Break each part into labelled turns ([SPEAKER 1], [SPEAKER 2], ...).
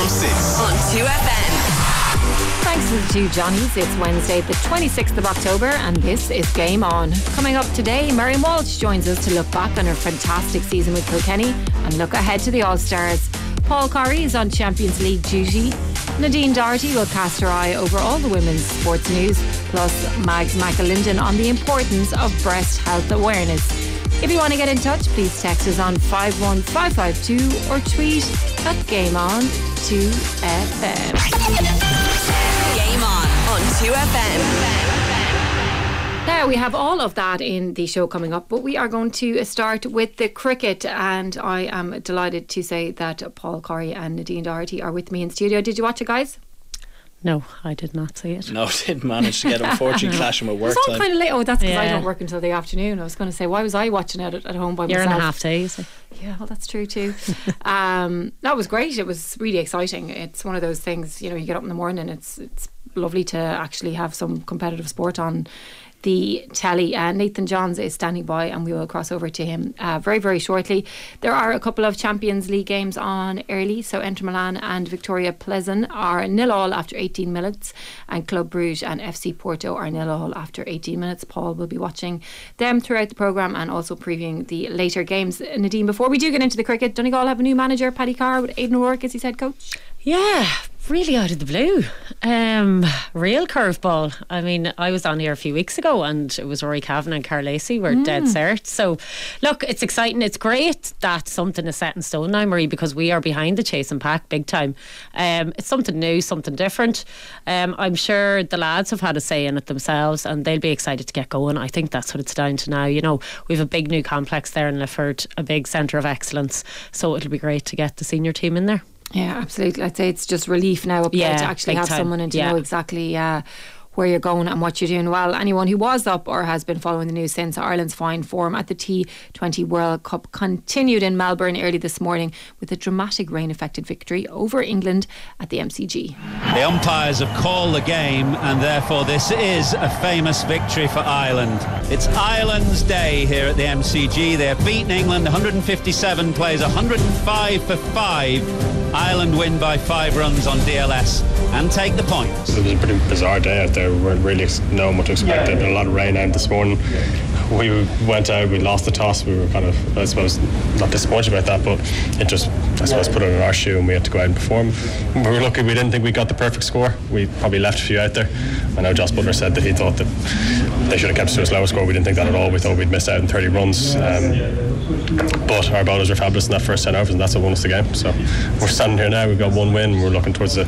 [SPEAKER 1] from 6
[SPEAKER 2] on 2FM.
[SPEAKER 3] Thanks to the two Johnnies. It's Wednesday, the 26th of October, and this is Game On. Coming up today, Miriam Walsh joins us to look back on her fantastic season with Kilkenny and look ahead to the All Stars. Paul Corry is on Champions League duty. Nadine Doherty will cast her eye over all the women's sports news, plus Mags McAlinden on the importance of breast health awareness. If you want to get in touch, please text us on 51552 or tweet at Game On 2FM.
[SPEAKER 2] Game on on 2FM.
[SPEAKER 3] Now we have all of that in the show coming up, but we are going to start with the cricket, and I am delighted to say that Paul Corry and Nadine Doherty are with me in studio. Did you watch it, guys?
[SPEAKER 4] No, I did not see it.
[SPEAKER 5] No, didn't manage to get it. unfortunately clashing with work
[SPEAKER 3] It's all
[SPEAKER 5] time.
[SPEAKER 3] kind of late. Oh, that's because I don't work until the afternoon. I was going to say, why was I watching it at, at home by
[SPEAKER 4] Year
[SPEAKER 3] myself?
[SPEAKER 4] and a half days.
[SPEAKER 3] Yeah, well, that's true too. um, that was great. It was really exciting. It's one of those things, you know, you get up in the morning, it's it's lovely to actually have some competitive sport on the telly. Uh, Nathan Johns is standing by, and we will cross over to him uh, very, very shortly. There are a couple of Champions League games on early. So Inter Milan and Viktoria Plzeň are nil all after 18 minutes, and Club Bruges and FC Porto are nil all after 18 minutes. Paul will be watching them throughout the programme and also previewing the later games. Nadine, before we do get into the cricket, Donegal have a new manager, Paddy Carr, with Aidan O'Rourke as his head coach.
[SPEAKER 4] Yeah, really out of the blue. Um, real curveball. I mean, I was on here a few weeks ago and it was Rory Cavan and Karl Lacey were dead cert. So, look, it's exciting. It's great that something is set in stone now, Marie, because we are behind the chase and pack big time. Um, it's something new, something different. Um, I'm sure the lads have had a say in it themselves and they'll be excited to get going. I think that's what it's down to now. You know, we have a big new complex there in Lifford, a big centre of excellence. So it'll be great to get the senior team in there.
[SPEAKER 3] Yeah, absolutely. I'd say it's just relief now up there to actually have
[SPEAKER 4] time.
[SPEAKER 3] someone and to
[SPEAKER 4] Yeah.
[SPEAKER 3] know exactly uh, where you're going and what you're doing. Well, anyone who was up or has been following the news since Ireland's fine form at the T20 World Cup continued in Melbourne early this morning with a dramatic rain affected victory over England at the MCG.
[SPEAKER 6] The umpires have called the game, and therefore this is a famous victory for Ireland. It's Ireland's day here at the MCG. They have beaten England 157 plays, 105 for 5. Ireland win by 5 runs on DLS and take the points.
[SPEAKER 7] It was a pretty bizarre day out there. We weren't really knowing what to expect. Had been a lot of rain out this morning. We went out, we lost the toss. We were kind of, I suppose, not disappointed about that, but it just, I suppose, put it in our shoe and we had to go out and perform. We were lucky we didn't think we got the perfect score. We probably left a few out there. I know Jos Buttler said that he thought that they should have kept it to a slower score. We didn't think that at all. We thought we'd missed out in 30 runs. Um, but our bowlers were fabulous in that first 10 overs, and that's what won us the game. So we're standing here now. We've got one win. We're looking towards a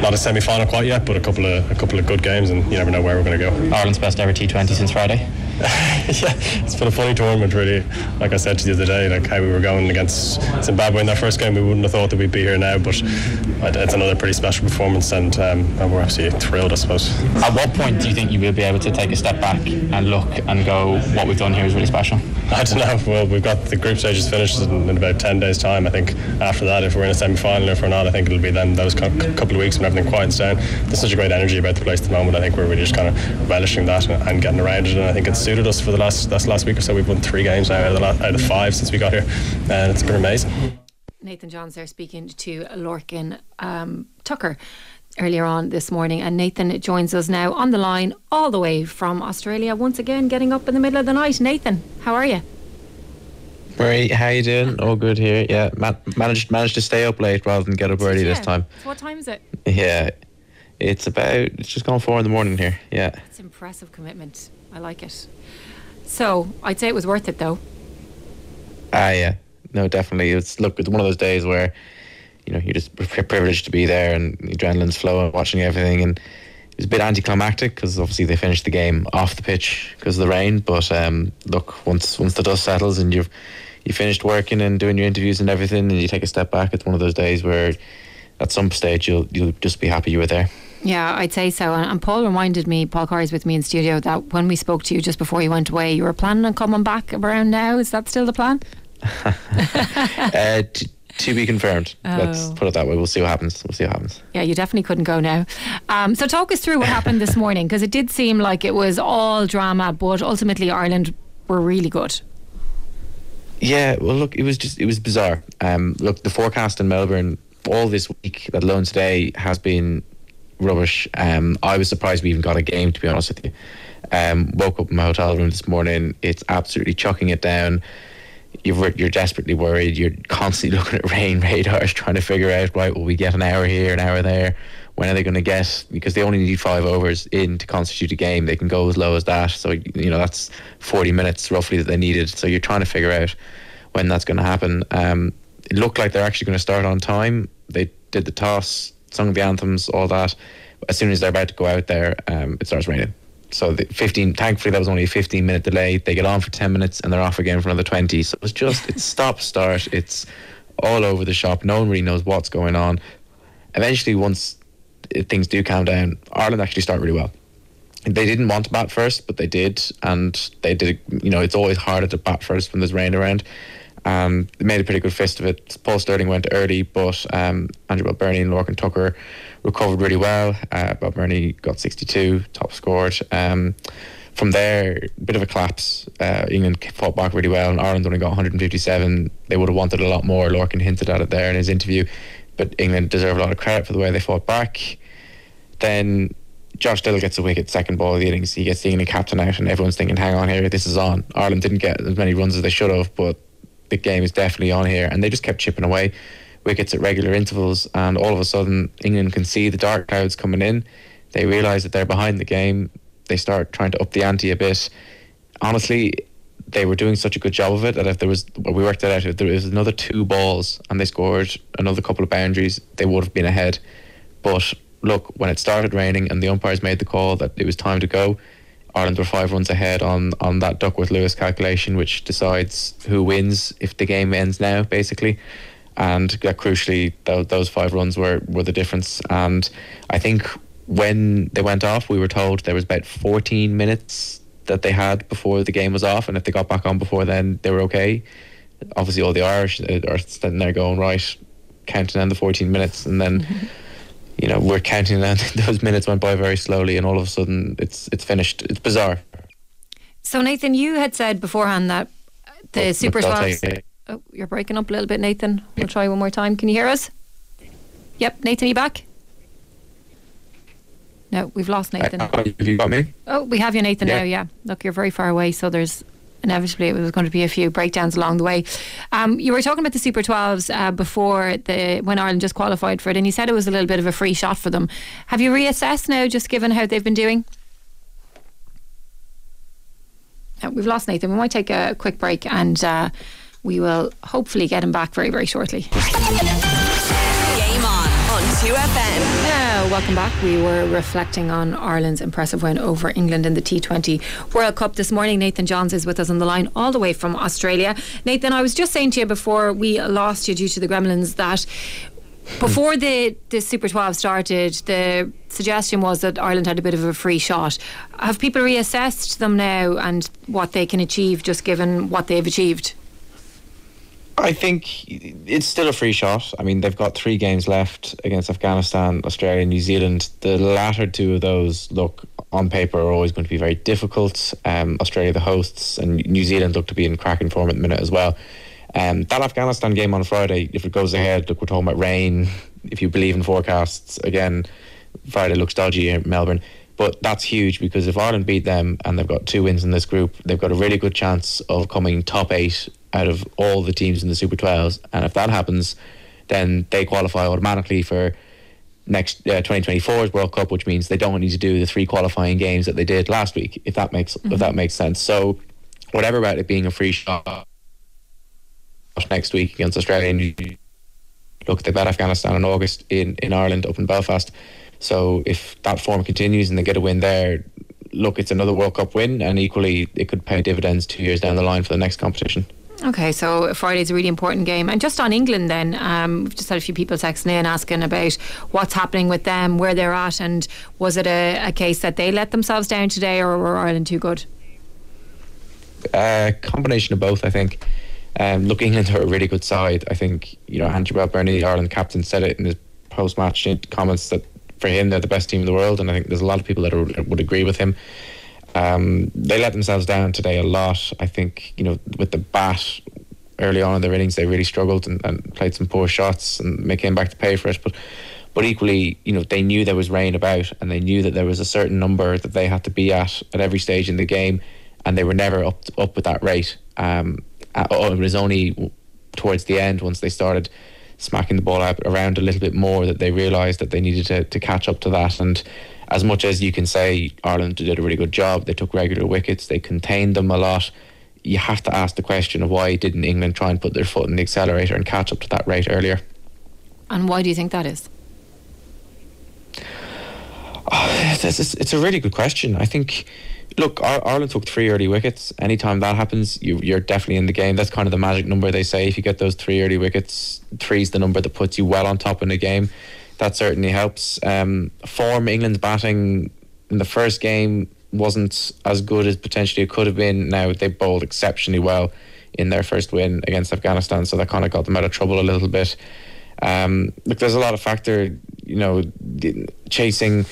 [SPEAKER 7] not a semi-final quite yet, but a couple of a couple of good games, and you never know where we're going to go.
[SPEAKER 8] Ireland's best ever T20 since Friday.
[SPEAKER 7] yeah, it's been a funny tournament, really. Like I said to you the other day, like how we were going against Zimbabwe in that first game, we wouldn't have thought that we'd be here now. But it's another pretty special performance, and, um, and we're absolutely thrilled, I suppose.
[SPEAKER 8] At what point do you think you will be able to take a step back and look and go, what we've done here is really special?
[SPEAKER 7] I don't know. Well, we've got the group stages finished in, in about 10 days' time. I think after that, if we're in a semi final, if we're not, I think it'll be then those cou- couple of weeks when everything quiets down. There's such a great energy about the place at the moment. I think we're really just kind of relishing that and, and getting around it. And I think it's suited us for the last that's last week or so. We've won three games now out of, the out of five since we got here, and it's been amazing.
[SPEAKER 3] Nathan Johns there speaking to Lorcan um, Tucker earlier on this morning. And Nathan joins us now on the line, all the way from Australia, once again getting up in the middle of the night. Nathan, how are you?
[SPEAKER 9] Marie, how you doing? All good here. Yeah, ma- managed managed to stay up late rather than get up early this time.
[SPEAKER 3] What time is it?
[SPEAKER 9] Yeah, it's about it's just gone four in the morning here. Yeah,
[SPEAKER 3] It's impressive commitment. I like it. So I'd say it was worth it though.
[SPEAKER 9] ah, yeah, no, definitely. It's look, it's one of those days where you know you're just privileged to be there and the adrenaline's flowing, watching everything, and it was a bit anticlimactic because obviously they finished the game off the pitch because of the rain. But um, look, once once the dust settles and you've you finished working and doing your interviews and everything, and you take a step back, it's one of those days where at some stage you'll you'll just be happy you were there.
[SPEAKER 3] Yeah, I'd say so. And, and Paul reminded me, Paul Corry's with me in studio, that when we spoke to you just before you went away, you were planning on coming back around now. Is that still the plan?
[SPEAKER 9] uh, to be confirmed. Let's
[SPEAKER 3] Oh.
[SPEAKER 9] put it that way. We'll see what happens. We'll see what happens.
[SPEAKER 3] Yeah, you definitely couldn't go now. Um, so talk us through what happened this morning because it did seem like it was all drama, but ultimately Ireland were really good.
[SPEAKER 9] Yeah, well, look, it was just it was bizarre. Um, look, the forecast in Melbourne all this week, let alone today, has been rubbish. Um, I was surprised we even got a game, to be honest with you. Um, woke up in my hotel room this morning. It's absolutely chucking it down. You're, you're desperately worried. You're constantly looking at rain radars, trying to figure out, right, will we get an hour here, an hour there? When are they going to get? Because they only need five overs in to constitute a game. They can go as low as that. So, you know, that's 40 minutes roughly that they needed. So you're trying to figure out when that's going to happen. Um, it looked like they're actually going to start on time. They did the toss, sung the anthems, all that. As soon as they're about to go out there, um, it starts raining. So the 15, thankfully that was only a 15 minute delay. They get on for 10 minutes and they're off again for another 20. So it's just, it's stop start. It's all over the shop. No one really knows what's going on. Eventually, once things do calm down, Ireland actually start really well. They didn't want to bat first, but they did, and they did. You know, it's always harder to bat first when there's rain around. Um, they made a pretty good fist of it. Paul Stirling went early, but um, Andrew Balbirnie and Lorcan Tucker recovered really well. Uh, Balbirnie got 62, top scored. Um, from there, a bit of a collapse. Uh, England fought back really well, and Ireland only got 157. They would have wanted a lot more. Lorcan hinted at it there in his interview, but England deserve a lot of credit for the way they fought back. Then Josh Little gets a wicket second ball of the innings. He gets the England captain out, and everyone's thinking, "Hang on here, this is on." Ireland didn't get as many runs as they should have, but the game is definitely on here, and they just kept chipping away wickets at regular intervals, and all of a sudden England can see the dark clouds coming in. They realise that they're behind the game. They start trying to up the ante a bit. Honestly, they were doing such a good job of it that if there was, we worked it out, if there was another two balls and they scored another couple of boundaries, they would have been ahead. But look, when it started raining and the umpires made the call that it was time to go, Ireland were five runs ahead on, on that Duckworth Lewis calculation, which decides who wins if the game ends now, basically. And crucially, th- those five runs were, were the difference. And I think when they went off, we were told there was about 14 minutes that they had before the game was off. And if they got back on before then, they were okay. Obviously, all the Irish uh, are standing there going, right, counting down the 14 minutes. And then. you know, we're counting down. Those minutes went by very slowly, and all of a sudden, it's it's finished. It's bizarre.
[SPEAKER 3] So Nathan, you had said beforehand that the Super
[SPEAKER 9] I'll
[SPEAKER 3] 12s. Oh, you're breaking up a little bit, Nathan. We'll try one more time. Can you hear us? Yep, Nathan, are you back? No, we've lost Nathan.
[SPEAKER 9] Have you got me?
[SPEAKER 3] Oh, we have you, Nathan,
[SPEAKER 9] Yeah.
[SPEAKER 3] now, yeah. Look, you're very far away, so there's inevitably it was going to be a few breakdowns along the way. Um, you were talking about the Super 12s uh, before the when Ireland just qualified for it, and you said it was a little bit of a free shot for them. Have you reassessed now, just given how they've been doing? No, we've lost Nathan. We might take a quick break and uh, we will hopefully get him back very, very shortly.
[SPEAKER 2] Game on on 2FM.
[SPEAKER 3] Now, welcome back. We were reflecting on Ireland's impressive win over England in the T20 World Cup this morning. Nathan Johns is with us on the line all the way from Australia. Nathan, I was just saying to you before we lost you due to the gremlins that before the, the Super 12 started, the suggestion was that Ireland had a bit of a free shot. Have people reassessed them now and what they can achieve just given what they've achieved?
[SPEAKER 9] I think it's still a free shot. I mean, they've got three games left against Afghanistan, Australia, and New Zealand. The latter two of those look on paper are always going to be very difficult. Um, Australia, the hosts, and New Zealand look to be in cracking form at the minute as well. Um, that Afghanistan game on Friday, if it goes ahead, look, we're talking about rain. If you believe in forecasts, again, Friday looks dodgy in Melbourne. But that's huge because if Ireland beat them and they've got two wins in this group, they've got a really good chance of coming top eight out of all the teams in the Super 12s. And if that happens, then they qualify automatically for next uh, 2024's World Cup, which means they don't need to do the three qualifying games that they did last week. If that makes if that makes sense. So, whatever about it being a free shot next week against Australia. Look, they bet Afghanistan in August in, in Ireland up in Belfast. So if that form continues and they get a win there, look, it's another World Cup win, and equally it could pay dividends two years down the line for the next competition.
[SPEAKER 3] Okay, so Friday's a really important game. And just on England, then, um, we've just had a few people texting in asking about what's happening with them, where they're at, and was it a, a case that they let themselves down today, or were Ireland too good?
[SPEAKER 9] Uh, combination of both, I think. Um, look, England are a really good side. I think you know Andrew Balbirnie, the Ireland captain, said it in his post-match comments that for him they're the best team in the world, and I think there's a lot of people that are, would agree with him. Um, they let themselves down today a lot. I think you know with the bat, early on in their innings they really struggled and, and played some poor shots and they came back to pay for it. But but equally, you know, they knew there was rain about and they knew that there was a certain number that they had to be at at every stage in the game, and they were never up up with that rate. Um, uh, oh, it was only towards the end once they started smacking the ball out around a little bit more that they realised that they needed to, to catch up to that. And as much as you can say Ireland did a really good job, they took regular wickets, they contained them a lot. You have to ask the question of why didn't England try and put their foot in the accelerator and catch up to that rate earlier?
[SPEAKER 3] And why do you think that is?
[SPEAKER 9] Oh, it's, a really good question. I think, look, Ireland took three early wickets. Anytime that happens, you, you're definitely in the game. That's kind of the magic number they say. If you get those three early wickets, three's the number that puts you well on top in a game. That certainly helps. Um, form England's batting in the first game wasn't as good as potentially it could have been. Now they bowled exceptionally well in their first win against Afghanistan, so that kind of got them out of trouble a little bit. Um, look, there's a lot of factor, you know, chasing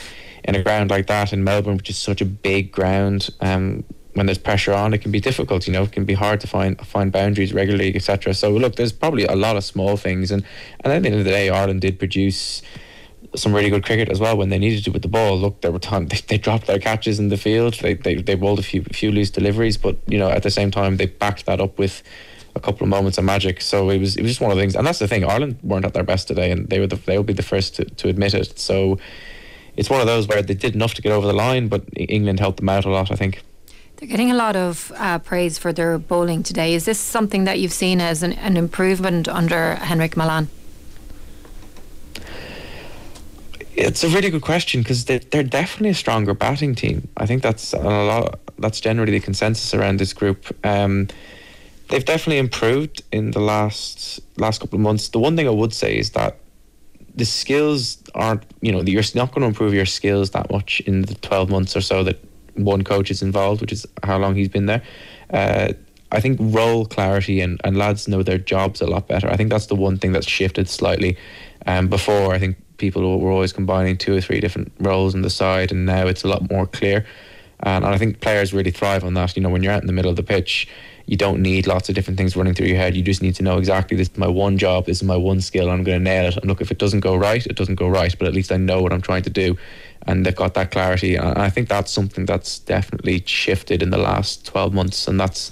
[SPEAKER 9] in a ground like that in Melbourne, which is such a big ground. Um, when there's pressure on, it can be difficult. You know, it can be hard to find find boundaries regularly, etc. So look, there's probably a lot of small things, and and at the end of the day, Ireland did produce some really good cricket as well when they needed to with the ball. Look, there were times they, they dropped their catches in the field. They they they bowled a few few loose deliveries, but you know at the same time they backed that up with a couple of moments of magic. So it was it was just one of the things, and that's the thing. Ireland weren't at their best today, and they were the, they'll be the first to, to admit it. So it's one of those where they did enough to get over the line, but England helped them out a lot. I think.
[SPEAKER 3] They're getting a lot of uh, praise for their bowling today. Is this something that you've seen as an, an improvement under Heinrich Malan?
[SPEAKER 9] It's a really good question because they're, they're definitely a stronger batting team. I think that's a lot. That's generally the consensus around this group. Um, they've definitely improved in the last last couple of months. The one thing I would say is that the skills aren't. You know, you're not going to improve your skills that much in the twelve months or so that one coach is involved, which is how long he's been there. Uh, I think role clarity and, and lads know their jobs a lot better. I think that's the one thing that's shifted slightly. Um, before, I think people were always combining two or three different roles on the side, and now it's a lot more clear. And, and I think players really thrive on that. You know, when you're out in the middle of the pitch, you don't need lots of different things running through your head. You just need to know exactly this is my one job, this is my one skill, I'm going to nail it. And look, if it doesn't go right, it doesn't go right, but at least I know what I'm trying to do. And they've got that clarity. And I think that's something that's definitely shifted in the last 12 months. And that's,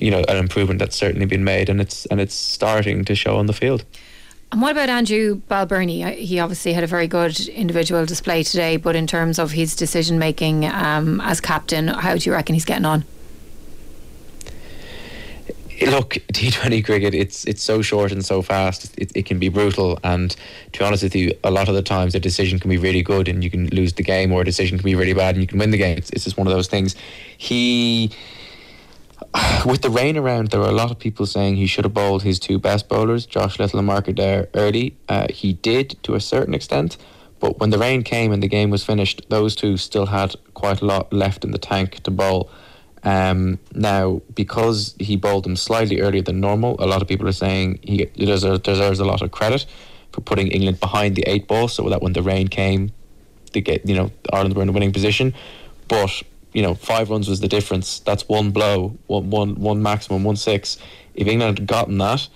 [SPEAKER 9] you know, an improvement that's certainly been made. And it's, and it's starting to show on the field.
[SPEAKER 3] And what about Andrew Balbirnie? He obviously had a very good individual display today, but in terms of his decision making um, as captain, how do you reckon he's getting on?
[SPEAKER 9] Look, T20 cricket, it's it's so short and so fast. It, it can be brutal, and to be honest with you, a lot of the times a decision can be really good and you can lose the game, or a decision can be really bad and you can win the game. It's, it's just one of those things. He with the rain around, there were a lot of people saying he should have bowled his two best bowlers, Josh Little and Mark Adair, early. Uh, he did to a certain extent, but when the rain came and the game was finished, those two still had quite a lot left in the tank to bowl. Um, now, because he bowled them slightly earlier than normal, a lot of people are saying he deserves, deserves a lot of credit for putting England behind the eight ball, so that when the rain came, they get you know Ireland were in a winning position. But you know, five runs was the difference. That's one blow, one, one, one maximum, one six. If England had gotten that,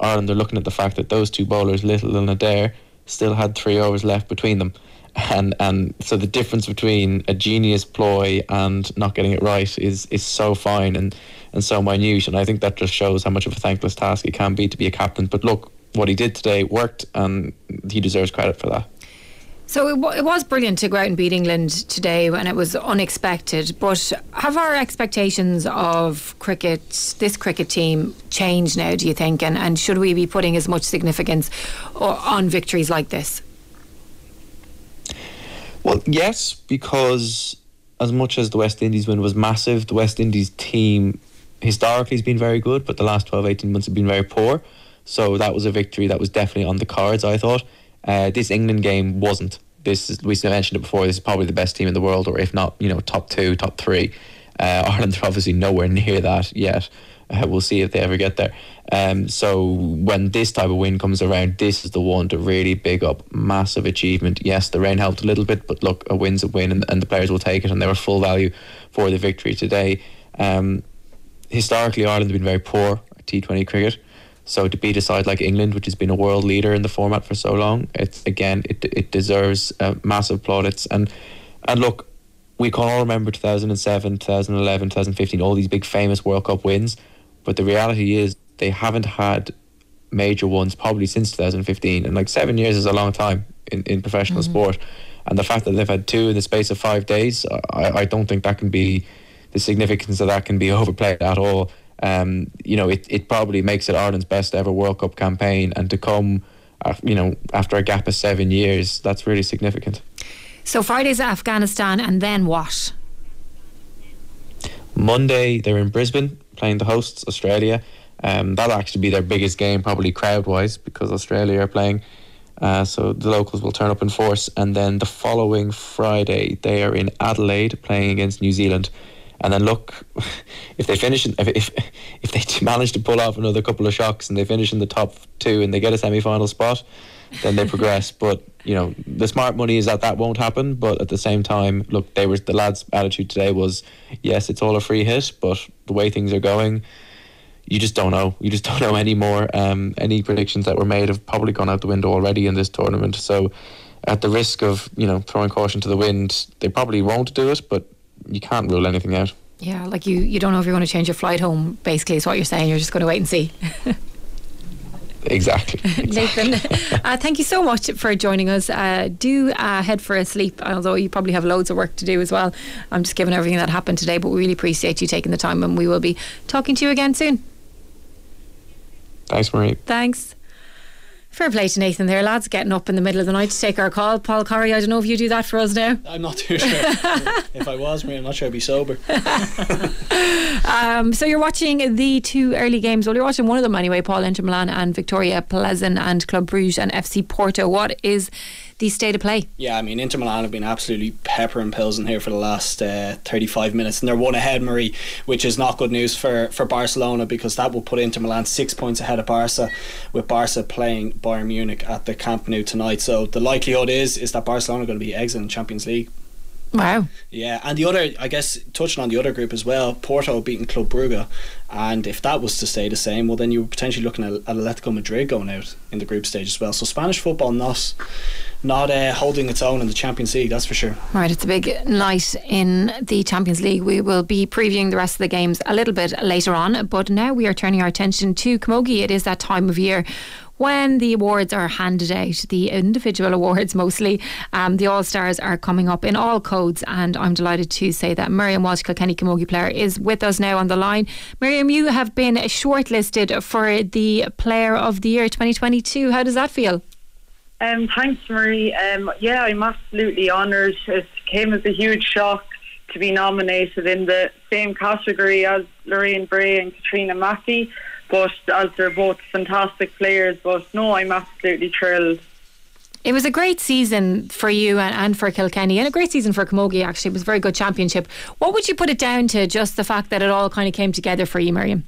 [SPEAKER 9] Ireland are looking at the fact that those two bowlers, Little and Adair, still had three overs left between them. And and so the difference between a genius ploy and not getting it right is is so fine and, and so minute. And I think that just shows how much of a thankless task it can be to be a captain. But look, what he did today worked, and he deserves credit for that.
[SPEAKER 3] So it, w- it, was brilliant to go out and beat England today, and it was unexpected. But have our expectations of cricket, this cricket team, changed now? Do you think? And and should we be putting as much significance on victories like this?
[SPEAKER 9] Well, yes, because as much as the West Indies win was massive, the West Indies team historically has been very good, but the last 12, 18 months have been very poor. So that was a victory that was definitely on the cards, I thought. Uh, this England game wasn't. This is, we mentioned it before. This is probably the best team in the world, or if not, you know, top two, top three. Uh, Ireland are obviously nowhere near that yet. Uh, we'll see if they ever get there. Um, so when this type of win comes around, this is the one to really big up. Massive achievement. Yes, the rain helped a little bit, but look, a win's a win, and, and the players will take it, and they were full value for the victory today. Um, historically, Ireland have been very poor T20 cricket. So to beat a side like England, which has been a world leader in the format for so long, it's again it it deserves uh, massive plaudits. And and look, we can all remember 2007, 2011, 2015, all these big famous World Cup wins, but the reality is they haven't had major ones probably since 2015, and like seven years is a long time in in professional sport. And the fact that they've had two in the space of five days, I, I don't think that can be the significance of that can be overplayed at all. Um, you know, it, it probably makes it Ireland's best ever World Cup campaign, and to come, uh, you know, after a gap of seven years, that's really significant.
[SPEAKER 3] So Friday's Afghanistan, and then what?
[SPEAKER 9] Monday they're in Brisbane playing the hosts Australia. Um, that'll actually be their biggest game, probably crowd wise, because Australia are playing. Uh, so the locals will turn up in force, and then the following Friday they are in Adelaide playing against New Zealand. And then look, if they finish, in, if, if if they manage to pull off another couple of shocks and they finish in the top two and they get a semi-final spot, then they progress. But you know, the smart money is that that won't happen. But at the same time, look, they were the lads' attitude today was, yes, it's all a free hit, but the way things are going, you just don't know. You just don't know anymore. Um, any predictions that were made have probably gone out the window already in this tournament. So, at the risk of you know throwing caution to the wind, they probably won't do it. But you can't rule anything out.
[SPEAKER 3] Yeah, like you, you don't know if you're going to change your flight home. Basically, is what you're saying. You're just going to wait and see.
[SPEAKER 9] Exactly.
[SPEAKER 3] Nathan, uh, thank you so much for joining us. Uh, do uh, head for a sleep, although you probably have loads of work to do as well. I'm just giving everything that happened today, but we really appreciate you taking the time, and we will be talking to you again soon.
[SPEAKER 9] Thanks, Marie.
[SPEAKER 3] Thanks. Fair play to Nathan there, lads, getting up in the middle of the night to take our call. Paul Corry, I don't know if you do that for us now.
[SPEAKER 5] I'm not too sure. if I was, me, I'm not sure I'd be sober.
[SPEAKER 3] Um, so you're watching the two early games. Well, you're watching one of them anyway, Paul, Inter Milan and Viktoria Plzeň and Club Bruges and FC Porto. What is the state of play?
[SPEAKER 5] Yeah, I mean, Inter Milan have been absolutely peppering Pilsen here for the last uh, 35 minutes, and they're one ahead, Marie, which is not good news for, for Barcelona because that will put Inter Milan six points ahead of Barca, with Barca playing Bayern Munich at the Camp Nou tonight. So the likelihood is is that Barcelona are going to be exiting Champions League.
[SPEAKER 3] Wow.
[SPEAKER 5] Yeah, and the other, I guess, touching on the other group as well, Porto beating Club Brugge, and if that was to stay the same, well, then you're potentially looking at Atletico Madrid going out in the group stage as well. So Spanish football not not uh, holding its own in the Champions League, that's for sure.
[SPEAKER 3] Right, it's a big night in the Champions League. We will be previewing the rest of the games a little bit later on, but now we are turning our attention to Camogie. It is that time of year when the awards are handed out, the individual awards mostly. Um, the All Stars are coming up in all codes, and I'm delighted to say that Miriam Walsh, Kilkenny Camogie player, is with us now on the line. Miriam, you have been shortlisted for the Player of the Year 2022. How does that feel?
[SPEAKER 1] Um, thanks, Marie. Um, yeah, I'm absolutely honoured. It came as a huge shock to be nominated in the same category as Lorraine Bray and Katrina Mackey, but as they're both fantastic players. But no, I'm absolutely thrilled.
[SPEAKER 3] It was a great season for you and, and for Kilkenny, and a great season for Camogie. Actually, it was a very good championship. What would you put it down to? Just the fact that it all kind of came together for you, Miriam.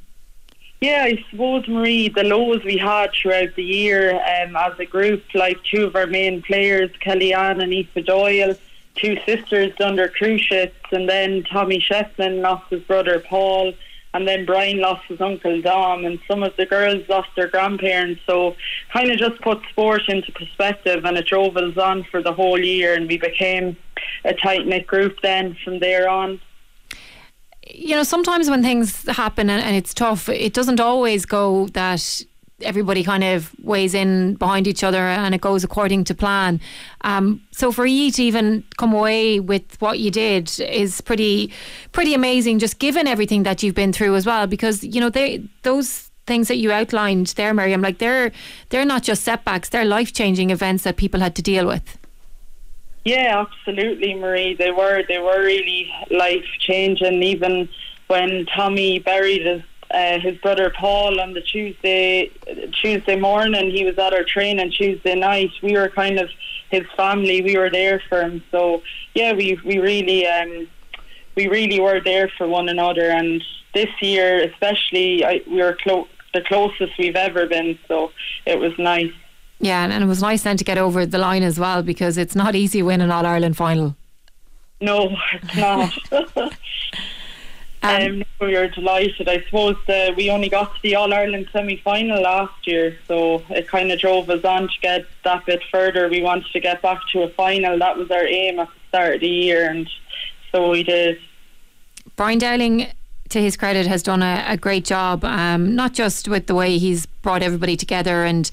[SPEAKER 1] Yeah, I suppose, Marie, the lows we had throughout the year um, as a group, like two of our main players, Kellyanne and Aoife Doyle, two sisters under Cruciates, and then Tommy Shefflin lost his brother Paul, and then Brian lost his uncle Dom, and some of the girls lost their grandparents. So, kind of just put sport into perspective, and it drove us on for the whole year, and we became a tight knit group then from there on
[SPEAKER 3] you know, sometimes when things happen and, and, it's tough, it doesn't always go that everybody kind of weighs in behind each other and it goes according to plan. Um, so for you to even come away with what you did is pretty, pretty amazing. Just given everything that you've been through as well, because you know they those things that you outlined there, Miriam, like they're they're not just setbacks; they're life changing events that people had to deal with.
[SPEAKER 1] Yeah, absolutely, Marie. They were they were really life changing. Even when Tommy buried his uh, his brother Paul on the Tuesday Tuesday morning, he was at our training Tuesday night. We were kind of his family. We were there for him. So yeah, we we really um, we really were there for one another. And this year, especially, I, we were clo- the closest we've ever been. So it was nice.
[SPEAKER 3] Yeah, and, it was nice then to get over the line as well because it's not easy winning an All Ireland final.
[SPEAKER 1] No, it's not. um, um, we were delighted. I suppose uh, we only got to the All Ireland semi final last year, so it kind of drove us on to get that bit further. We wanted to get back to a final. That was our aim at the start of the year, and so we did.
[SPEAKER 3] Brian Dowling, to his credit, has done a, a great job, um, not just with the way he's brought everybody together and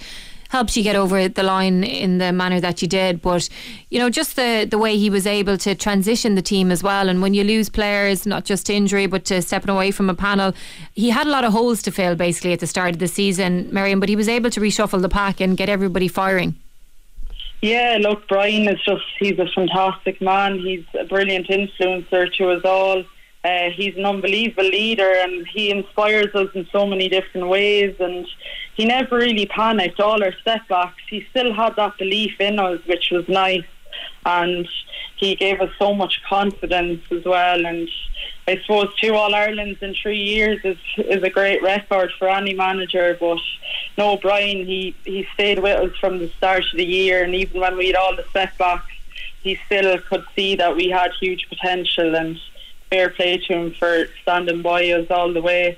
[SPEAKER 3] helped you get over the line in the manner that you did, but you know, just the, the way he was able to transition the team as well. And when you lose players, not just to injury, but to stepping away from a panel, he had a lot of holes to fill basically at the start of the season, Miriam, but he was able to reshuffle the pack and get everybody firing.
[SPEAKER 1] Yeah, look, Brian is just, he's a fantastic man. He's a brilliant influencer to us all. Uh, he's an unbelievable leader and he inspires us in so many different ways. And he never really panicked. All our setbacks, he still had that belief in us, which was nice. And he gave us so much confidence as well. And I suppose two All Irelands in three years is is a great record for any manager. But no, Brian, he he stayed with us from the start of the year, and even when we had all the setbacks, he still could see that we had huge potential. And fair play to him for standing by us all the way.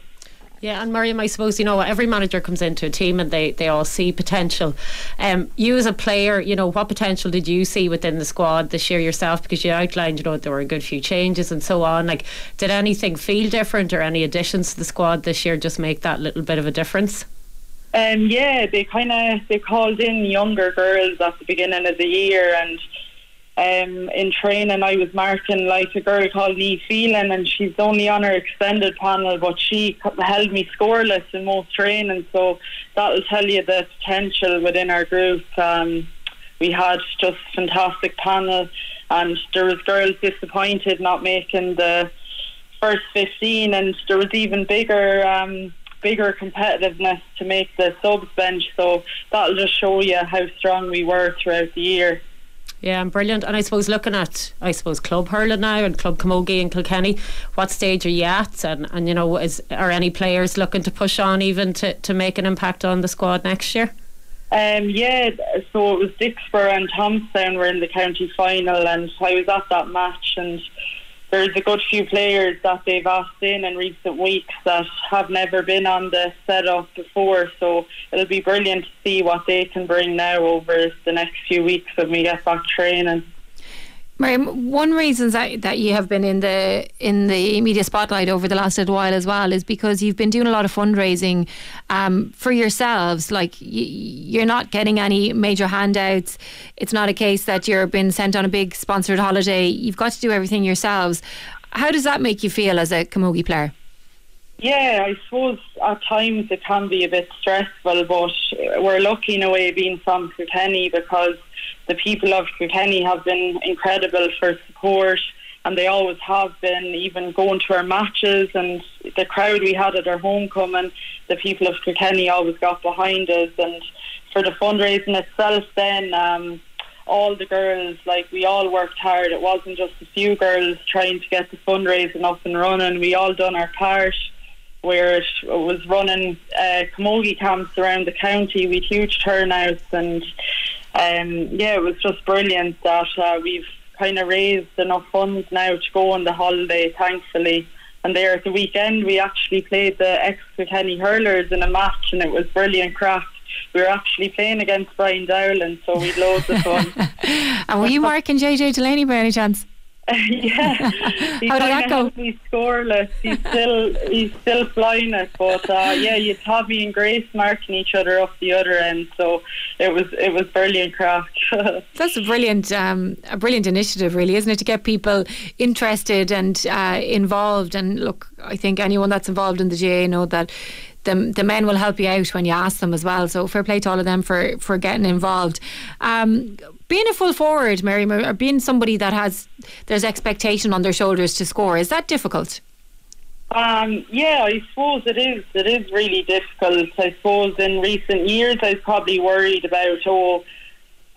[SPEAKER 4] Yeah, and Miriam, I suppose you know every manager comes into a team and they, they all see potential. Um, you as a player, you know what potential did you see within the squad this year yourself? Because you outlined, you know, there were a good few changes and so on. Like, did anything feel different or any additions to the squad this year just make that little bit of a difference?
[SPEAKER 1] Um, yeah, they kind of they called in younger girls at the beginning of the year and um, in training, I was marking like a girl called Lee Phelan, and she's only on her extended panel, but she held me scoreless in most training. So that'll tell you the potential within our group. Um, we had just fantastic panel, and there was girls disappointed not making the first 15, and there was even bigger. Um, bigger competitiveness to make the subs bench so that'll just show you how strong we were throughout the year
[SPEAKER 4] yeah, brilliant. And I suppose looking at, I suppose, club hurling now and club camogie and Kilkenny, what stage are you at? And, and you know, is are any players looking to push on even to, to make an impact on the squad next year?
[SPEAKER 1] Um, yeah, so it was Dicksboro and Thomastown were in the county final, and I was at that match, and there's a good few players that they've asked in in recent weeks that have never been on the setup before. So it'll be brilliant to see what they can bring now over the next few weeks when we get back training.
[SPEAKER 3] One reason that, that you have been in the in the media spotlight over the last little while as well is because you've been doing a lot of fundraising um, for yourselves. Like you're not getting any major handouts. It's not a case that you're being sent on a big sponsored holiday. You've got to do everything yourselves. How does that make you feel as a camogie player?
[SPEAKER 1] Yeah, I suppose at times it can be a bit stressful, but we're lucky in a way being from Kilkenny because the people of Kilkenny have been incredible for support and they always have been, even going to our matches and the crowd we had at our homecoming, the people of Kilkenny always got behind us. And for the fundraising itself, then um, all the girls, like we all worked hard. It wasn't just a few girls trying to get the fundraising up and running. We all done our part. Where it was running uh, camogie camps around the county, with huge turnouts and um, yeah, it was just brilliant that uh, we've kind of raised enough funds now to go on the holiday, thankfully. And there at the weekend, we actually played the ex Kilkenny hurlers in a match, and it was brilliant craft. We were actually playing against Brian Dowling, so we loads of fun.
[SPEAKER 3] and were you marking JJ Delaney by any chance?
[SPEAKER 1] yeah, he
[SPEAKER 3] How did that go?
[SPEAKER 1] He's scoreless. He's still he's still flying it, but uh, yeah, you Tommy and Grace marking each other up the other end. So it was it was brilliant craft.
[SPEAKER 3] That's a brilliant um, a brilliant initiative, really, isn't it, to get people interested and uh, involved? And look, I think anyone that's involved in the GAA know that the, the men will help you out when you ask them as well. So fair play to all of them for, for getting involved. Um, being a full forward, Mary, or being somebody that has there's expectation on their shoulders to score, is that difficult?
[SPEAKER 1] Um, yeah, I suppose it is. It is really difficult. I suppose in recent years, I was probably worried about oh,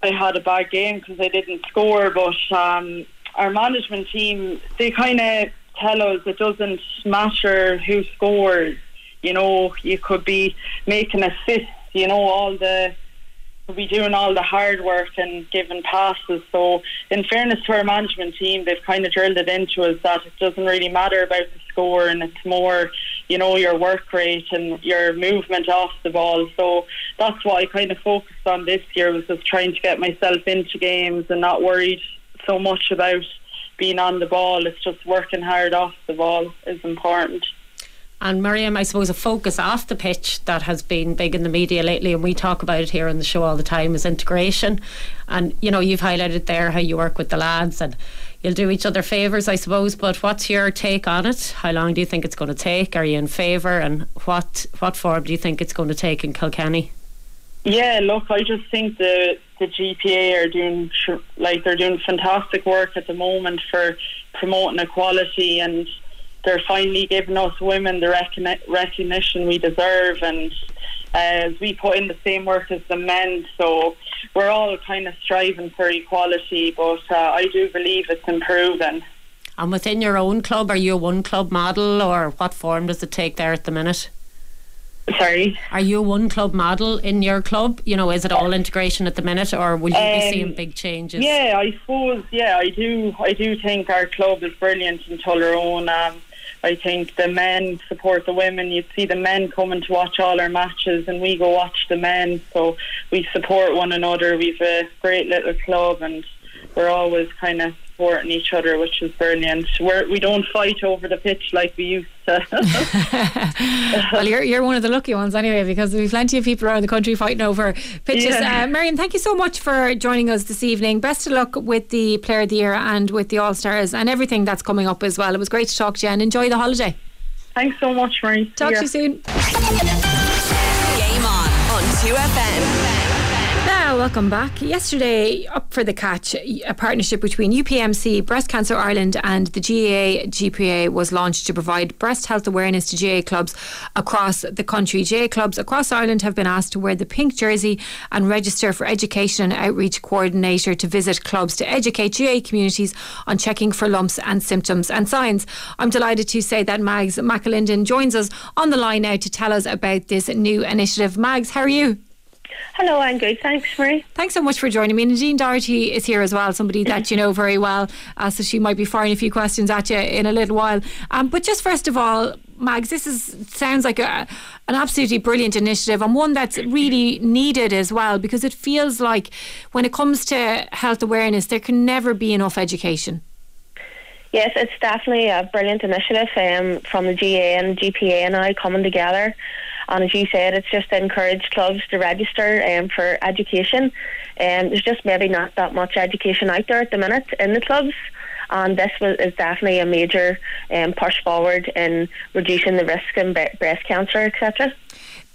[SPEAKER 1] I had a bad game because I didn't score. But um, our management team, they kind of tell us it doesn't matter who scores. You know, you could be making assists. You know, all the will be doing all the hard work and giving passes. So, in fairness to our management team, they've kind of drilled it into us that it doesn't really matter about the score and it's more, you know, your work rate and your movement off the ball. So that's what I kind of focused on this year was just trying to get myself into games and not worried so much about being on the ball. It's just working hard off the ball is important.
[SPEAKER 4] And Miriam, I suppose a focus off the pitch that has been big in the media lately, and we talk about it here on the show all the time, is integration. And you know, you've highlighted there how you work with the lads and you'll do each other favours, I suppose. But what's your take on it? How long do you think it's going to take? Are you in favour? And what what form do you think it's going to take in Kilkenny?
[SPEAKER 1] Yeah, look, I just think the the GPA are doing like they're doing fantastic work at the moment for promoting equality, and they're finally giving us women the recogni- recognition we deserve, and uh, as we put in the same work as the men, so we're all kind of striving for equality. But uh, I do believe it's improving.
[SPEAKER 4] And within your own club, are you a one club model, or what form does it take there at the minute?
[SPEAKER 1] Sorry.
[SPEAKER 4] Are you a one club model in your club? You know, is it all integration at the minute, or will you be
[SPEAKER 1] Um,
[SPEAKER 4] seeing big changes?
[SPEAKER 1] Yeah, I suppose. Yeah, I do. I do think our club is brilliant in Tullaroan. Um, I think the men support the women. You'd see the men coming to watch all our matches, and we go watch the men. So we support one another. We've a great little club, and we're always kind of supporting each other, which is brilliant. We're, we don't fight over the pitch like we used to.
[SPEAKER 3] well, you're, you're one of the lucky ones anyway, because we've plenty of people around the country fighting over pitches.
[SPEAKER 1] Yeah.
[SPEAKER 3] Uh, Marion, thank you so much for joining us this evening. Best of luck with the Player of the Year and with the All Stars and everything that's coming up as well. It was great to talk to you and enjoy the holiday.
[SPEAKER 1] Thanks so much, Marie.
[SPEAKER 3] Talk
[SPEAKER 1] See
[SPEAKER 3] to you soon.
[SPEAKER 2] Game on on 2FM.
[SPEAKER 3] Welcome back. Yesterday, up for the catch, a partnership between UPMC, Breast Cancer Ireland, and the GAA GPA was launched to provide breast health awareness to GAA clubs across the country. GAA clubs across Ireland have been asked to wear the pink jersey and register for education and outreach coordinator to visit clubs to educate GAA communities on checking for lumps and symptoms and signs. I'm delighted to say that Mags McAlinden joins us on the line now to tell us about this new initiative. Mags, how are you?
[SPEAKER 10] Hello, I'm good. Thanks, Marie.
[SPEAKER 3] Thanks so much for joining me. Nadine Doherty is here as well, somebody that you know very well, uh, so she might be firing a few questions at you in a little while. Um, but just first of all, Mags, this is sounds like a, an absolutely brilliant initiative and one that's really needed as well because it feels like when it comes to health awareness, there can never be enough education.
[SPEAKER 10] Yes, it's definitely a brilliant initiative um, from the GA and GPA now coming together. And as you said, it's just to encourage clubs to register um, for education. Um, there's just maybe not that much education out there at the minute in the clubs. And this was, is definitely a major um, push forward in reducing the risk in breast cancer, etc.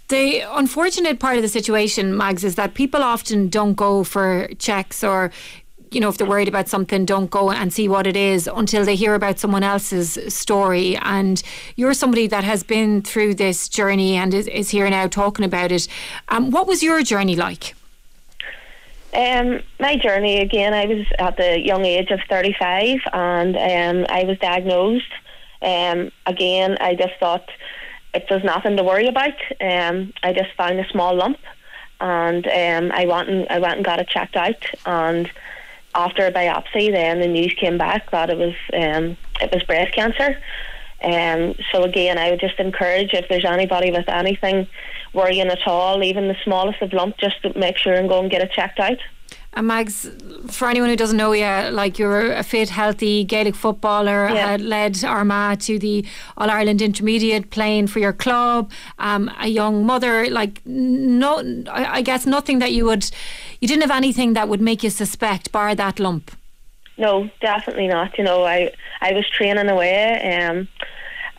[SPEAKER 3] The unfortunate part of the situation, Mags, is that people often don't go for checks or you know, if they're worried about something, don't go and see what it is until they hear about someone else's story. And you're somebody that has been through this journey and is, is here now talking about it. Um, what was your journey like?
[SPEAKER 10] Um, my journey again, I was at the young age of 35 and um, I was diagnosed. Um, again, I just thought it was nothing to worry about. Um, I just found a small lump and um, I went and I went and got it checked out and after a biopsy then the news came back that it was um, it was breast cancer. Um, so again, I would just encourage if there's anybody with anything worrying at all, even the smallest of lump, just to make sure and go and get it checked out.
[SPEAKER 3] And Mags, for anyone who doesn't know you, like you're a fit, healthy Gaelic footballer,
[SPEAKER 10] Yeah.
[SPEAKER 3] had led Armagh to the All Ireland Intermediate, playing for your club. Um, a young mother, like no, I, guess nothing that you would, you didn't have anything that would make you suspect, bar that lump.
[SPEAKER 10] No, definitely not. You know, I I was training away. Um,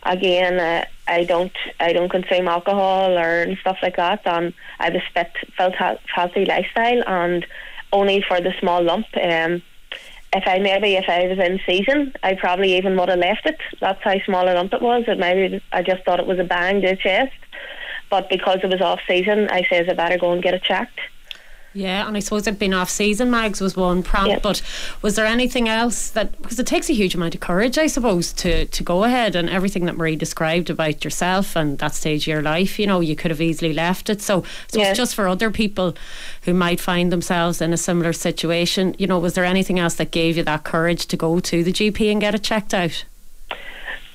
[SPEAKER 10] again, uh, I don't I don't consume alcohol or and stuff like that. And I was fit, felt healthy lifestyle, and only for the small lump. Um, if I maybe if I was in season, I probably even would have left it. That's how small a lump it was. It maybe I just thought it was a bang to the chest, but because it was off season, I says I better go and get it checked.
[SPEAKER 4] Yeah, and I suppose it being off season, Mags was one prompt, but was there anything else that because it takes a huge amount of courage, I suppose, to to go ahead and everything that Marie described about yourself and that stage of your life, you know, you could have easily left it. So, so it's just for other people who might find themselves in a similar situation, you know, was there anything else that gave you that courage to go to the GP and get it checked out?